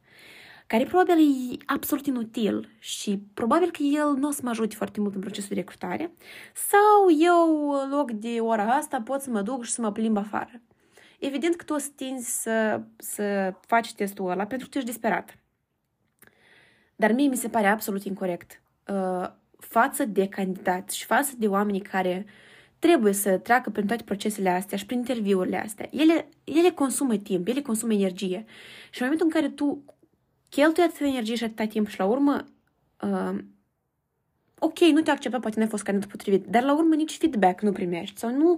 care probabil e absolut inutil și probabil că el nu o să mă ajute foarte mult în procesul de recrutare, sau eu, în loc de ora asta, pot să mă duc și să mă plimb afară evident că tu o să tinzi să, să faci testul ăla pentru că tu ești disperat. Dar mie mi se pare absolut incorrect uh, față de candidați și față de oamenii care trebuie să treacă prin toate procesele astea și prin interviurile astea. Ele, ele consumă timp, ele consumă energie. Și în momentul în care tu cheltui atâta energie și atâta timp și la urmă uh, ok, nu te acceptă, poate nu ai fost candidat potrivit, dar la urmă nici feedback nu primești sau nu,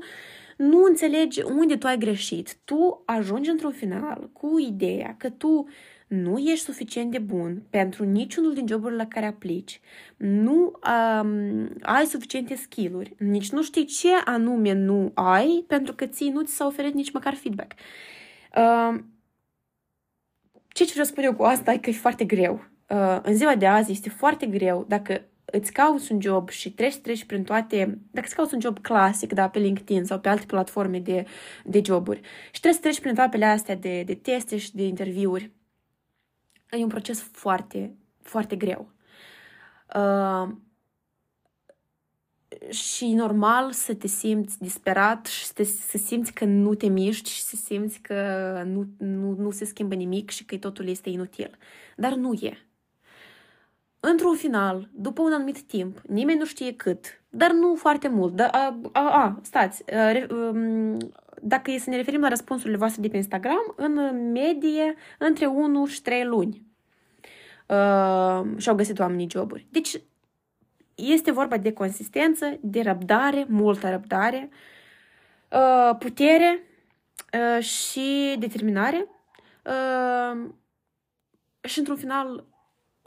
nu înțelegi unde tu ai greșit. Tu ajungi într-un final cu ideea că tu nu ești suficient de bun pentru niciunul din joburile la care aplici, nu um, ai suficiente skill-uri, nici nu știi ce anume nu ai, pentru că ții nu ți s-a oferit nici măcar feedback. Um, ce vreau să spun eu cu asta e că e foarte greu. Uh, în ziua de azi este foarte greu dacă îți cauți un job și treci, treci prin toate, dacă îți cauți un job clasic, da, pe LinkedIn sau pe alte platforme de, de joburi și trebuie să treci prin etapele astea de, de teste și de interviuri, e un proces foarte, foarte greu. Uh, și normal să te simți disperat și să, te, să simți că nu te miști și să simți că nu, nu, nu se schimbă nimic și că totul este inutil. Dar nu e. Într-un final, după un anumit timp, nimeni nu știe cât, dar nu foarte mult. Da, a, a, a, stați, a, re, um, dacă e să ne referim la răspunsurile voastre de pe Instagram, în medie, între 1 și 3 luni uh, și-au găsit oamenii joburi. Deci, este vorba de consistență, de răbdare, multă răbdare, uh, putere uh, și determinare uh, și, într-un final,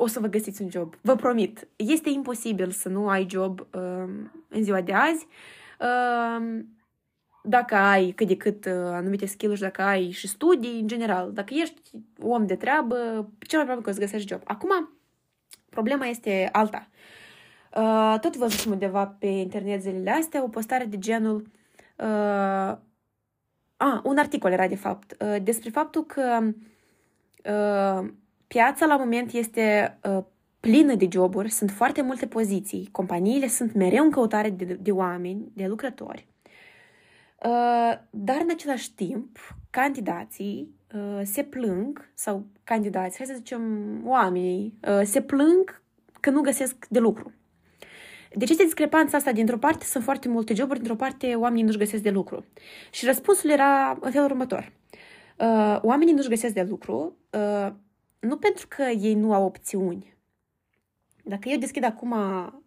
o să vă găsiți un job. Vă promit. Este imposibil să nu ai job um, în ziua de azi. Um, dacă ai cât de cât uh, anumite skill și dacă ai și studii, în general, dacă ești om de treabă, cel mai probabil că o să găsești job. Acum, problema este alta. Uh, tot văzut undeva pe internet zilele astea o postare de genul uh, ah, un articol era de fapt uh, despre faptul că uh, Piața la moment este uh, plină de joburi, sunt foarte multe poziții, companiile sunt mereu în căutare de, de oameni, de lucrători. Uh, dar în același timp, candidații uh, se plâng, sau candidați, hai să zicem oamenii, uh, se plâng că nu găsesc de lucru. Deci este discrepanța asta, dintr-o parte sunt foarte multe joburi, dintr-o parte oamenii nu-și găsesc de lucru. Și răspunsul era în felul următor. Uh, oamenii nu-și găsesc de lucru uh, nu pentru că ei nu au opțiuni. Dacă eu deschid acum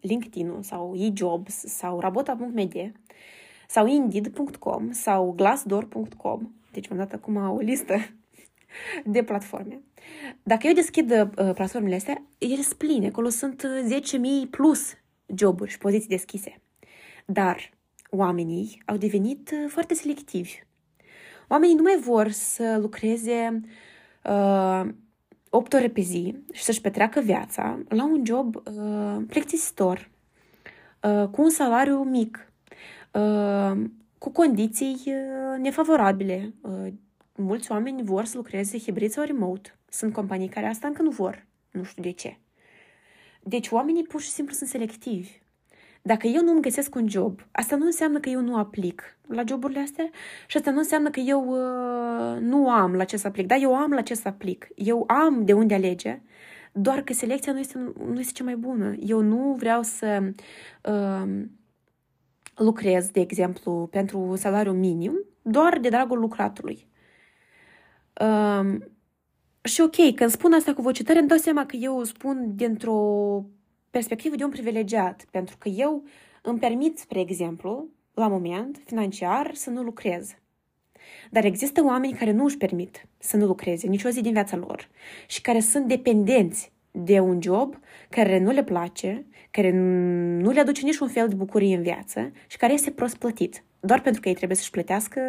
LinkedIn-ul sau e-jobs sau rabota.media, sau Indeed.com sau Glassdoor.com. Deci am dat acum o listă *laughs* de platforme. Dacă eu deschid uh, platformele astea, ele sunt pline. Acolo sunt 10.000 plus joburi și poziții deschise. Dar oamenii au devenit uh, foarte selectivi. Oamenii nu mai vor să lucreze uh, 8 ore pe zi și să-și petreacă viața la un job uh, plictisitor, uh, cu un salariu mic, uh, cu condiții uh, nefavorabile. Uh, mulți oameni vor să lucreze hibrid sau remote. Sunt companii care asta încă nu vor. Nu știu de ce. Deci oamenii pur și simplu sunt selectivi. Dacă eu nu îmi găsesc un job, asta nu înseamnă că eu nu aplic la joburile astea și asta nu înseamnă că eu uh, nu am la ce să aplic. Da, eu am la ce să aplic. Eu am de unde alege, doar că selecția nu este, nu este cea mai bună. Eu nu vreau să uh, lucrez, de exemplu, pentru salariu minim, doar de dragul lucratului. Uh, și ok, când spun asta cu voce tare, îmi dau seama că eu spun dintr-o perspectivă de un privilegiat, pentru că eu îmi permit, spre exemplu, la moment, financiar, să nu lucrez. Dar există oameni care nu își permit să nu lucreze nicio zi din viața lor și care sunt dependenți de un job care nu le place, care nu le aduce niciun fel de bucurie în viață și care este prost plătit, doar pentru că ei trebuie să-și plătească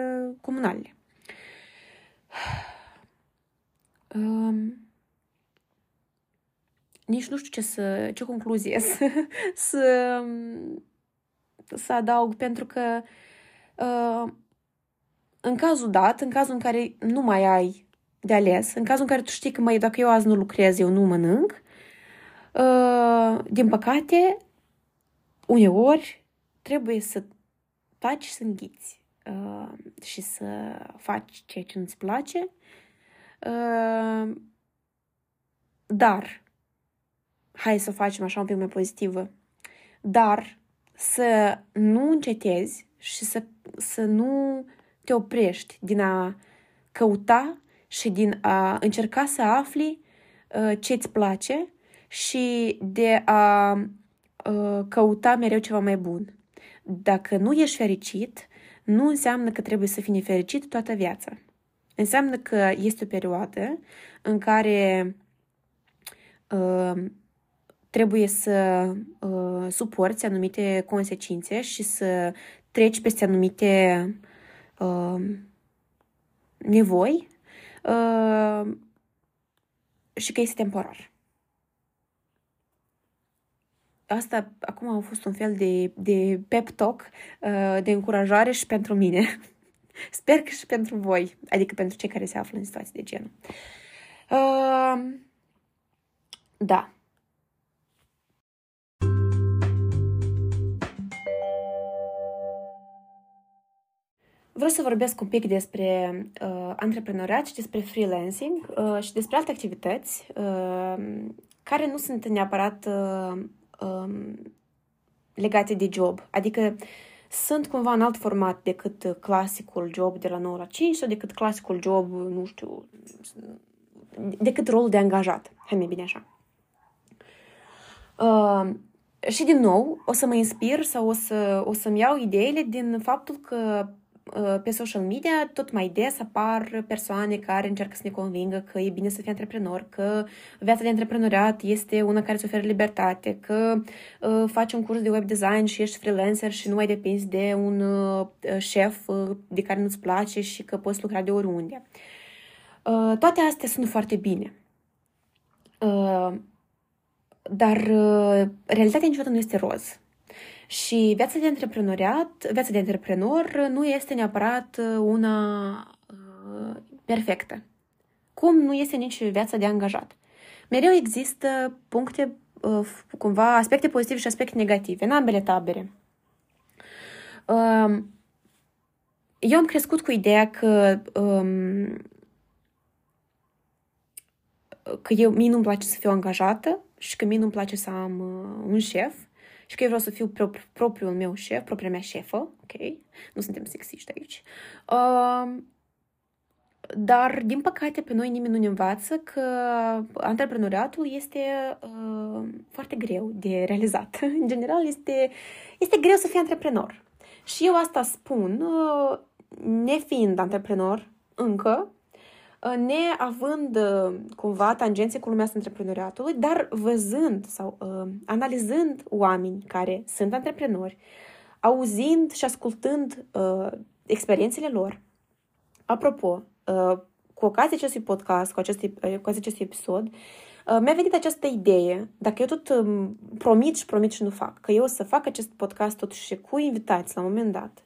comunalele. Um, *sighs* nici nu știu ce, să, ce concluzie *laughs* să, să, să adaug, pentru că uh, în cazul dat, în cazul în care nu mai ai de ales, în cazul în care tu știi că, mai dacă eu azi nu lucrez, eu nu mănânc, uh, din păcate, uneori trebuie să taci și să înghiți uh, și să faci ceea ce nu-ți place, uh, dar hai să facem așa un pic mai pozitivă, dar să nu încetezi și să, să nu te oprești din a căuta și din a încerca să afli uh, ce îți place și de a uh, căuta mereu ceva mai bun. Dacă nu ești fericit, nu înseamnă că trebuie să fii nefericit toată viața. Înseamnă că este o perioadă în care uh, trebuie să uh, suporți anumite consecințe și să treci peste anumite uh, nevoi uh, și că este temporar. Asta acum a fost un fel de, de pep talk, uh, de încurajare și pentru mine. *laughs* Sper că și pentru voi, adică pentru cei care se află în situații de genul. Uh, da. Vreau să vorbesc un pic despre uh, antreprenoriat și despre freelancing uh, și despre alte activități uh, care nu sunt neapărat uh, um, legate de job. Adică sunt cumva în alt format decât clasicul job de la 9 la 5 sau decât clasicul job, nu știu, decât rolul de angajat. Hai mai bine așa. Uh, și din nou, o să mă inspir sau o, să, o să-mi iau ideile din faptul că Uh, pe social media tot mai des apar persoane care încearcă să ne convingă că e bine să fii antreprenor, că viața de antreprenoriat este una care îți oferă libertate, că uh, faci un curs de web design și ești freelancer și nu mai depinzi de un uh, șef uh, de care nu-ți place și că poți lucra de oriunde. Uh, toate astea sunt foarte bine. Uh, dar uh, realitatea niciodată nu este roz. Și viața de antreprenoriat, viața de antreprenor nu este neapărat uh, una uh, perfectă. Cum nu este nici viața de angajat. Mereu există puncte, uh, cumva, aspecte pozitive și aspecte negative în ambele tabere. Uh, eu am crescut cu ideea că um, că eu, mie nu-mi place să fiu angajată și că mie nu-mi place să am uh, un șef și că eu vreau să fiu pro- propriul meu șef, propria mea șefă, ok? Nu suntem sexiști aici. Uh, dar, din păcate, pe noi nimeni nu ne învață că antreprenoriatul este uh, foarte greu de realizat. *laughs* În general, este, este greu să fii antreprenor. Și eu asta spun, uh, nefiind antreprenor încă, uh, neavând uh, cumva tangențe cu lumea asta antreprenoriatului, dar văzând sau uh, analizând oameni care sunt antreprenori, auzind și ascultând uh, experiențele lor. Apropo, uh, cu ocazia acestui podcast, cu, acest, cu ocazia acestui episod, uh, mi-a venit această idee, dacă eu tot um, promit și promit și nu fac, că eu o să fac acest podcast totuși cu invitați la un moment dat.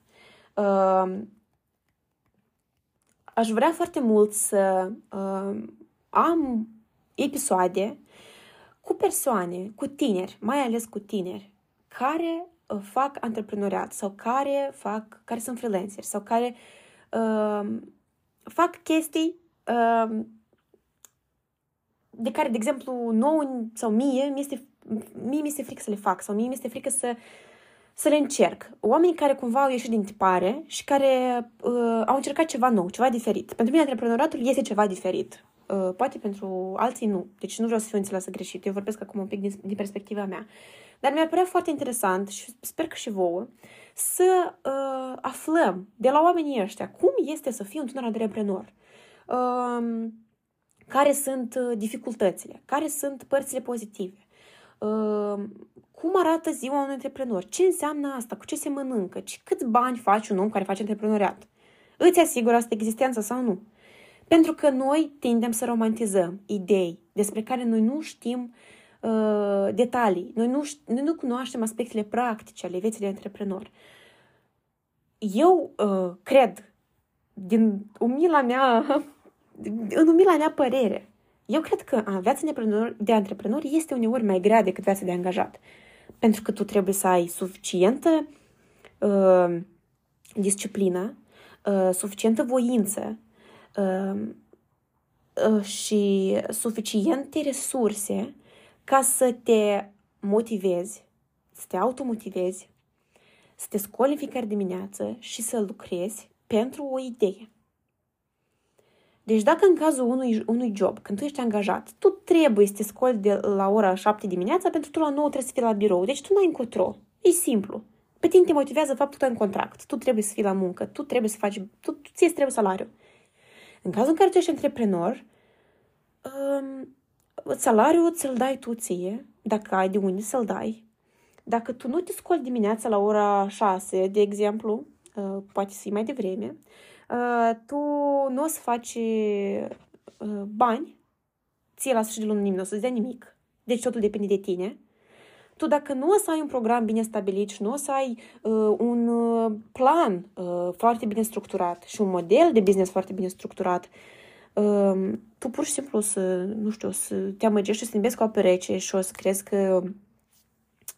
Uh, aș vrea foarte mult să uh, am episoade cu persoane, cu tineri, mai ales cu tineri, care uh, fac antreprenoriat sau care fac, care sunt freelanceri sau care uh, fac chestii uh, de care, de exemplu, nouă sau mie, mi este, mie mi este frică să le fac sau mie mi este frică să, să le încerc. Oamenii care cumva au ieșit din tipare și care uh, au încercat ceva nou, ceva diferit. Pentru mine, antreprenoriatul este ceva diferit. Uh, poate pentru alții nu. Deci nu vreau să fiu înțeleasă greșit. Eu vorbesc acum un pic din, din perspectiva mea. Dar mi-a părea foarte interesant și sper că și vouă să uh, aflăm de la oamenii ăștia cum este să fii un tânăr antreprenor. Uh, care sunt uh, dificultățile, care sunt părțile pozitive, uh, cum arată ziua unui antreprenor, ce înseamnă asta, cu ce se mănâncă, ce, câți bani face un om care face antreprenoriat. Îți asigură asta existența sau nu? Pentru că noi tindem să romantizăm idei despre care noi nu știm uh, detalii, noi nu, noi nu cunoaștem aspectele practice ale vieții de antreprenor. Eu uh, cred, din umila mea, *laughs* în umila mea părere, eu cred că a, viața de antreprenor, de antreprenor este uneori mai grea decât viața de angajat. Pentru că tu trebuie să ai suficientă uh, disciplină, uh, suficientă voință, uh, uh, și suficiente resurse ca să te motivezi, să te automotivezi, să te scoli în fiecare dimineață și să lucrezi pentru o idee. Deci dacă în cazul unui, unui job, când tu ești angajat, tu trebuie să te scoli de la ora 7 dimineața pentru că tu la 9 trebuie să fii la birou. Deci tu nu ai încotro. E simplu. Pe tine te motivează faptul că tu ai un contract. Tu trebuie să fii la muncă. Tu trebuie să faci... Tu, tu ție trebuie salariu. În cazul în care tu ești antreprenor, um, salariul ți-l dai tu ție, dacă ai de unde să-l dai. Dacă tu nu te scoli dimineața la ora 6, de exemplu, uh, poate să mai devreme, uh, tu nu o să faci uh, bani, ție la sfârșitul lunii nu o să-ți dea nimic. Deci totul depinde de tine. Tu dacă nu o să ai un program bine stabilit și nu o să ai uh, un uh, plan uh, foarte bine structurat și un model de business foarte bine structurat, uh, tu pur și simplu o să, nu știu, o să te amăgești, să te cu apă rece și o să crezi că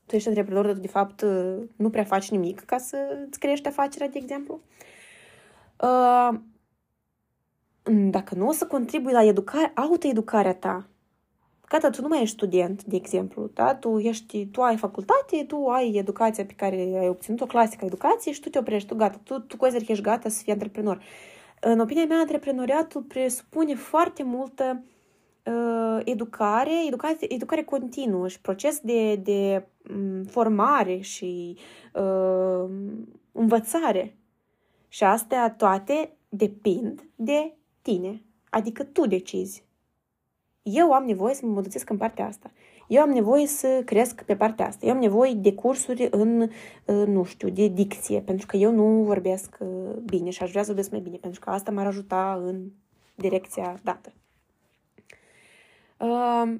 tu ești antreprenor, dar tu de fapt uh, nu prea faci nimic ca să îți crești afacerea, de exemplu. Uh, dacă nu o să contribui la educare, autoeducarea ta, Gata, tu nu mai ești student, de exemplu, da? Tu, ești, tu ai facultate, tu ai educația pe care ai obținut-o, clasică educație și tu te oprești, tu gata, tu, tu consideri că ești gata să fii antreprenor. În opinia mea, antreprenoriatul presupune foarte multă uh, educare, educație, educare continuă și proces de, de um, formare și uh, învățare. Și astea toate depind de tine. Adică tu decizi. Eu am nevoie să mă măduțesc în partea asta. Eu am nevoie să cresc pe partea asta. Eu am nevoie de cursuri în, nu știu, de dicție, pentru că eu nu vorbesc uh, bine și aș vrea să vorbesc mai bine, pentru că asta m-ar ajuta în direcția dată. Uh,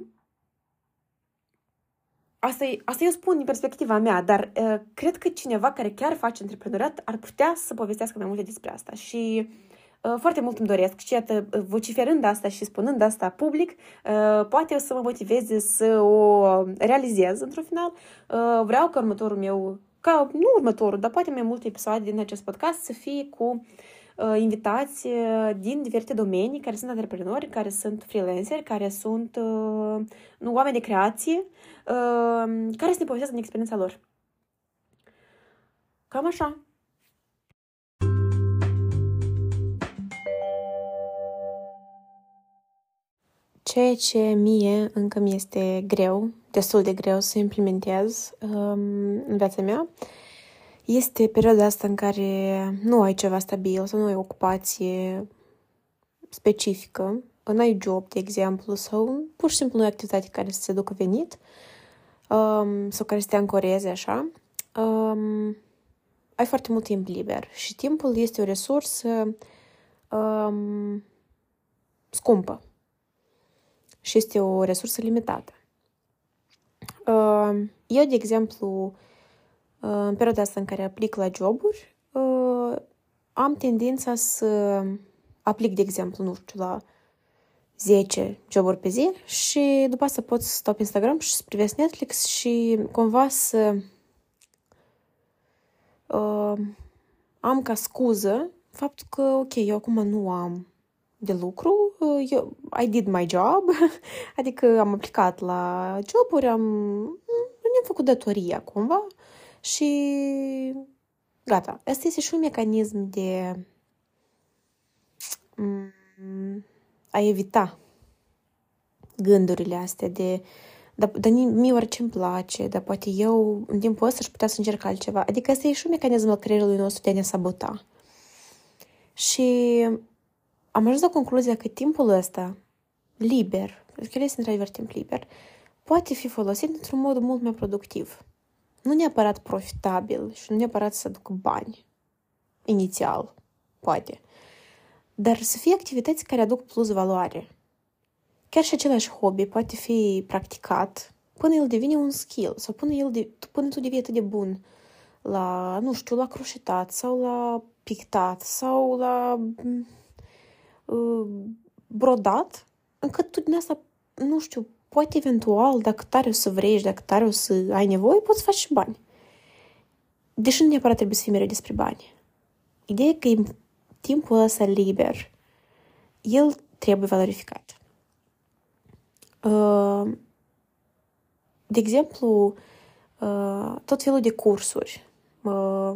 asta, e, asta eu spun din perspectiva mea, dar uh, cred că cineva care chiar face antreprenoriat ar putea să povestească mai multe despre asta și uh, Uh, foarte mult îmi doresc și iată, vociferând asta și spunând asta public, uh, poate o să mă motiveze să o realizez într-un final. Uh, vreau ca următorul meu, ca nu următorul, dar poate mai multe episoade din acest podcast să fie cu invitați din diferite domenii care sunt antreprenori, care sunt freelanceri, care sunt nu, oameni de creație, care să ne povestească din experiența lor. Cam așa. Ceea ce mie încă mi este greu, destul de greu să implementez um, în viața mea, este perioada asta în care nu ai ceva stabil sau nu ai ocupație specifică, nu ai job, de exemplu, sau pur și simplu nu ai activitate care să se ducă venit um, sau care să te ancoreze așa, um, ai foarte mult timp liber și timpul este o resursă um, scumpă și este o resursă limitată. Uh, eu, de exemplu, uh, în perioada asta în care aplic la joburi, uh, am tendința să aplic, de exemplu, nu știu, la 10 joburi pe zi și după asta pot să stau pe Instagram și să privesc Netflix și cumva să uh, am ca scuză faptul că, ok, eu acum nu am de lucru, eu, I did my job, *laughs* adică am aplicat la joburi, am, am făcut datoria cumva și gata. Asta este și un mecanism de mm, a evita gândurile astea de dar, dar mie orice îmi place, dar poate eu în timpul ăsta aș putea să încerc altceva. Adică asta e și un mecanism al creierului nostru de a ne sabota. Și am ajuns la concluzia că timpul ăsta, liber, că el este într-adevăr timp liber, poate fi folosit într-un mod mult mai productiv. Nu neapărat profitabil și nu neapărat să aducă bani, inițial, poate, dar să fie activități care aduc plus valoare. Chiar și același hobby poate fi practicat până el devine un skill sau până, el de, până tu devii atât de bun la, nu știu, la croșetat sau la pictat sau la uh, brodat, încât tu din asta, nu știu, poate eventual, dacă tare o să vrei și dacă tare o să ai nevoie, poți să faci și bani. Deși nu neapărat trebuie să fii mereu despre bani. Ideea e că timpul ăsta liber, el trebuie valorificat. Uh, de exemplu, uh, tot felul de cursuri, uh,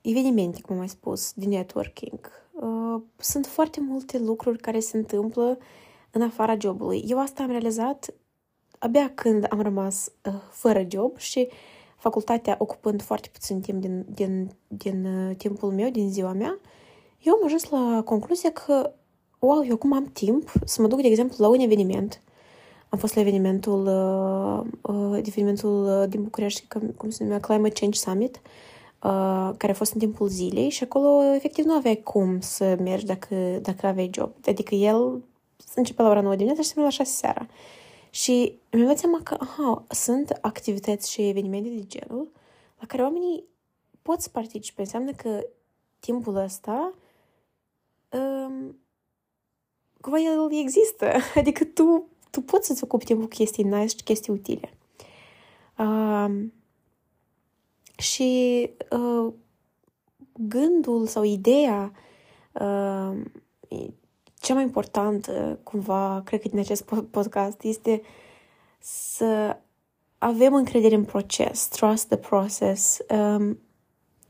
evenimente, cum am mai spus, de networking. Sunt foarte multe lucruri care se întâmplă în afara jobului. Eu asta am realizat abia când am rămas fără job și facultatea ocupând foarte puțin timp din, din, din timpul meu, din ziua mea, eu am ajuns la concluzia că wow, eu acum am timp să mă duc, de exemplu, la un eveniment. Am fost la evenimentul, uh, uh, evenimentul uh, din București, cum se numea, Climate Change Summit, uh, care a fost în timpul zilei și acolo, efectiv, nu aveai cum să mergi dacă, dacă aveai job. Adică el începe la ora 9 dimineața și se la 6 seara. Și mi-am dat seama că, aha, sunt activități și evenimente de genul la care oamenii pot să participe. Înseamnă că timpul ăsta um, cumva el există. *laughs* Adică tu, tu poți să-ți ocupi timpul cu chestii nice și chestii utile. Uh, și uh, gândul sau ideea uh, cea mai importantă, cumva, cred că din acest podcast, este să avem încredere în proces, trust the process. Um,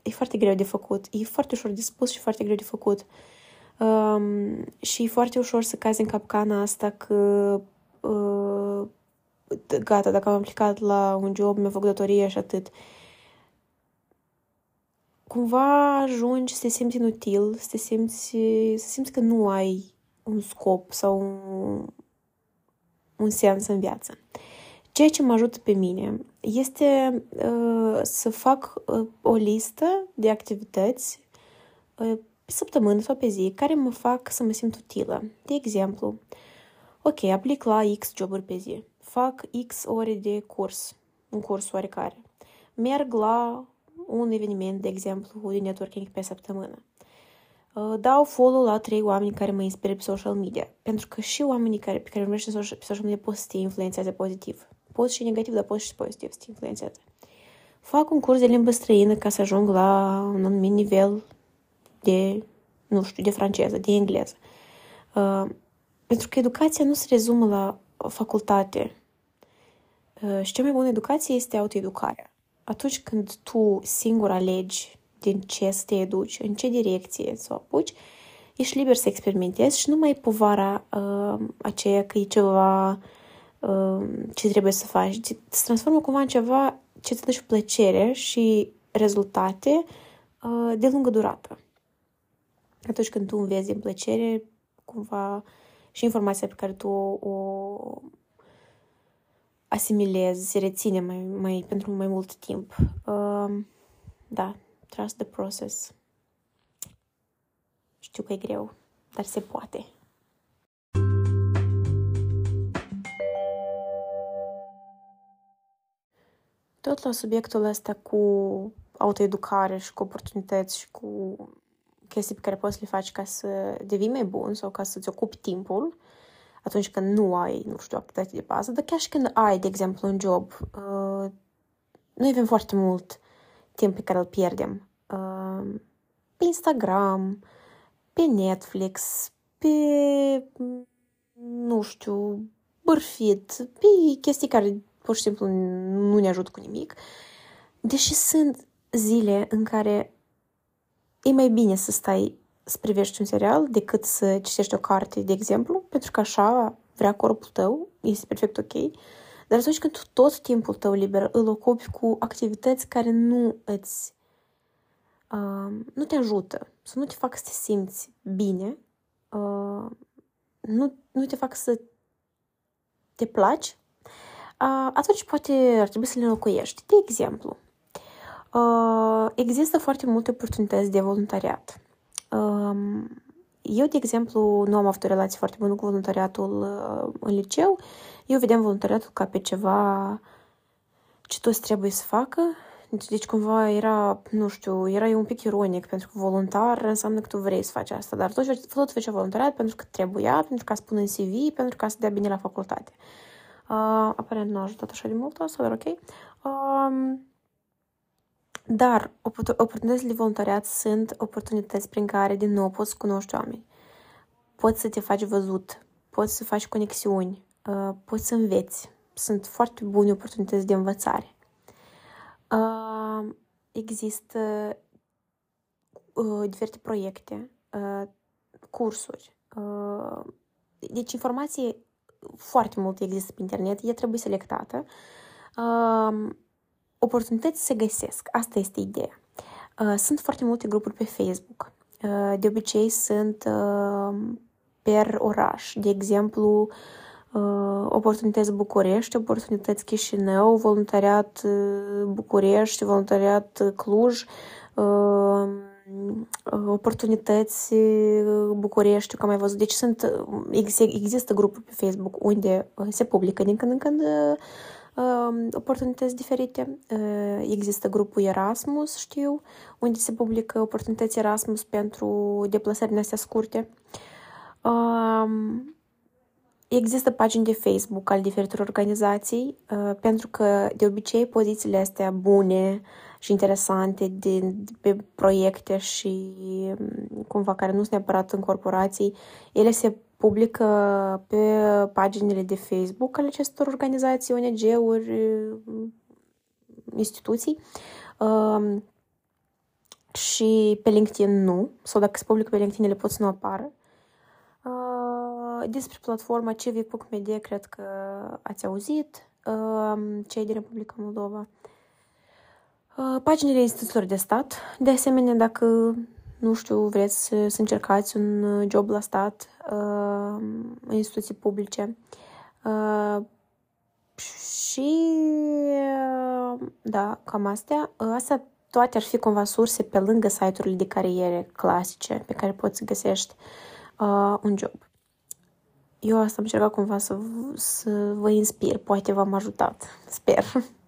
e foarte greu de făcut, e foarte ușor de spus și foarte greu de făcut. Uh, Um, și e foarte ușor să cazi în capcana asta că uh, gata, dacă am aplicat la un job, mi-a făcut datorie și atât. Cumva ajungi să te simți inutil, să te simți, să simți că nu ai un scop sau un, un sens în viață. Ceea ce mă ajută pe mine este uh, să fac uh, o listă de activități uh, pe săptămână sau pe zi care mă fac să mă simt utilă. De exemplu, ok, aplic la X joburi pe zi, fac X ore de curs, un curs oarecare, merg la un eveniment, de exemplu, de networking pe săptămână. Uh, dau follow la trei oameni care mă inspiră pe social media, pentru că și oamenii care, pe care urmărești pe social media pot să te influențeze pozitiv. Pot și negativ, dar pot și pozitiv să te influențeze. Fac un curs de limbă străină ca să ajung la un anumit nivel de, nu știu, de franceză, de engleză. Uh, pentru că educația nu se rezumă la facultate. Uh, și cea mai bună educație este autoeducarea. Atunci când tu singur alegi din ce să te educi, în ce direcție să o apuci, ești liber să experimentezi și nu mai povara uh, aceea că e ceva uh, ce trebuie să faci. Se transformă cumva în ceva ce îți și plăcere și rezultate uh, de lungă durată. Atunci când tu înveți din plăcere, cumva și informația pe care tu o, o asimilezi, se reține mai, mai, pentru mai mult timp. Uh, da, trust the process. Știu că e greu, dar se poate. Tot la subiectul ăsta cu autoeducare și cu oportunități și cu chestii pe care poți să le faci ca să devii mai bun sau ca să-ți ocupi timpul atunci când nu ai, nu știu, activitate de bază, dar chiar și când ai, de exemplu, un job, uh, noi avem foarte mult timp pe care îl pierdem. Uh, pe Instagram, pe Netflix, pe, nu știu, bărfit, pe chestii care pur și simplu nu ne ajută cu nimic. Deși sunt zile în care e mai bine să stai să privești un serial decât să citești o carte, de exemplu, pentru că așa vrea corpul tău, este perfect ok. Dar atunci când tu tot timpul tău liber îl ocupi cu activități care nu îți uh, nu te ajută, să nu te fac să te simți bine, uh, nu, nu te fac să te placi, uh, atunci poate ar trebui să le înlocuiești. De exemplu, uh, există foarte multe oportunități de voluntariat. Uh, eu, de exemplu, nu am avut o relație foarte bună cu voluntariatul uh, în liceu. Eu vedeam voluntariatul ca pe ceva ce toți trebuie să facă deci, deci cumva era, nu știu, era un pic ironic, pentru că voluntar înseamnă că tu vrei să faci asta, dar tot, tot făcea voluntariat pentru că trebuia, pentru ca să pună în CV, pentru ca să dea bine la facultate. Uh, aparent nu a ajutat așa de mult asta, dar ok. Uh, dar oportunitățile de voluntariat sunt oportunități prin care, din nou, poți să cunoști oameni. Poți să te faci văzut, poți să faci conexiuni, uh, poți să înveți. Sunt foarte bune oportunități de învățare. Uh, există uh, diferite proiecte, uh, cursuri. Uh, deci informație foarte mult există pe internet, ea trebuie selectată. Uh, oportunități se găsesc, asta este ideea. Uh, sunt foarte multe grupuri pe Facebook. Uh, de obicei sunt uh, per oraș. De exemplu, uh, Uh, oportunități București, oportunități Chișinău, voluntariat uh, București, voluntariat uh, Cluj, oportunități București, că am mai văzut. Deci sunt, există grupuri pe Facebook unde se publică din când în când oportunități diferite. Există grupul Erasmus, știu, unde se publică oportunități Erasmus pentru deplasările astea scurte. Există pagini de Facebook al diferitor organizații, uh, pentru că de obicei pozițiile astea bune și interesante din, pe proiecte și um, cumva care nu sunt neapărat în corporații, ele se publică pe paginile de Facebook ale acestor organizații, ONG-uri, instituții um, și pe LinkedIn nu, sau dacă se publică pe LinkedIn ele pot să nu apară. Despre platforma civic.media cred că ați auzit, cei din Republica Moldova. Paginile instituțiilor de stat. De asemenea, dacă, nu știu, vreți să încercați un job la stat, în instituții publice. Și, da, cam astea. Astea toate ar fi cumva surse pe lângă site-urile de cariere clasice pe care poți să găsești uh, un job. Eu asta am încercat cumva să, să vă inspir, poate v-am ajutat, sper. *laughs*